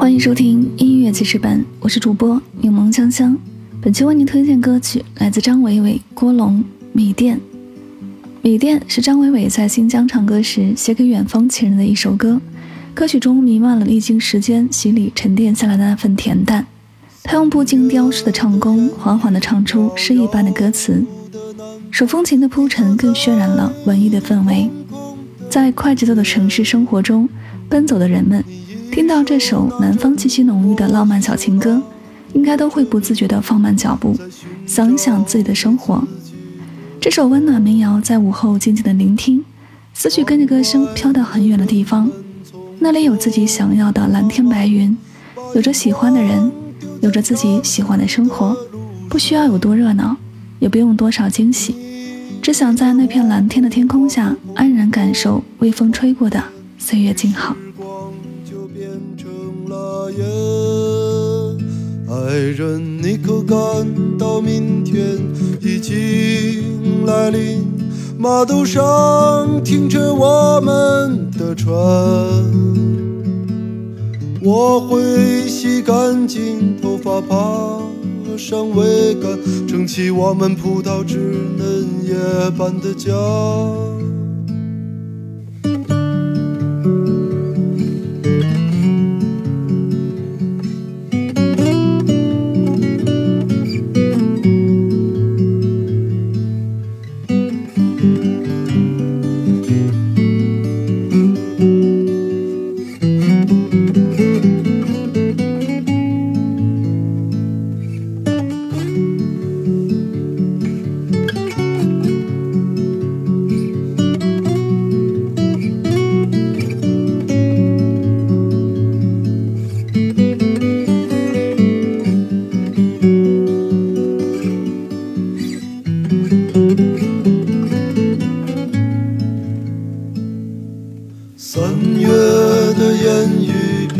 欢迎收听音乐记事本，我是主播柠檬香香。本期为您推荐歌曲来自张伟伟、郭龙《米店》。《米店》是张伟伟在新疆唱歌时写给远方情人的一首歌。歌曲中弥漫了历经时间洗礼沉淀下来的那份恬淡。他用不经雕饰的唱功，缓缓地唱出诗一般的歌词。手风琴的铺陈更渲染了文艺的氛围。在快节奏的城市生活中奔走的人们。听到这首南方气息浓郁的浪漫小情歌，应该都会不自觉地放慢脚步，想一想自己的生活。这首温暖民谣在午后静静的聆听，思绪跟着歌声飘到很远的地方，那里有自己想要的蓝天白云，有着喜欢的人，有着自己喜欢的生活，不需要有多热闹，也不用多少惊喜，只想在那片蓝天的天空下安然感受微风吹过的岁月静好。爱人，你可感到明天已经来临？码头上停着我们的船，我会洗干净头发，爬上桅杆，撑起我们葡萄枝嫩叶般的家。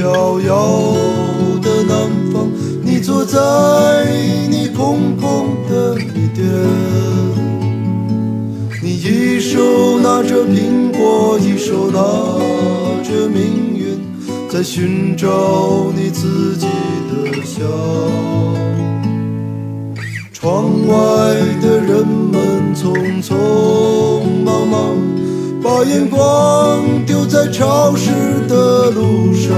飘摇的南方，你坐在你空空的米店，你一手拿着苹果，一手拿着命运，在寻找你自己的香。窗外的把眼光丢在潮湿的路上，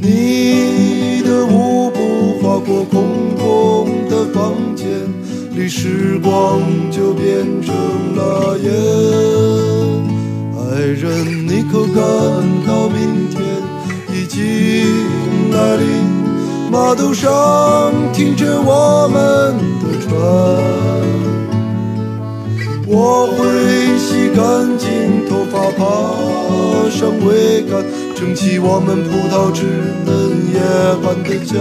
你的舞步划过空空的房间里，时光就变成了烟。爱人，你可感到明天已经来临？码头上停着我们尚未干，撑起我们葡萄枝嫩叶般的家。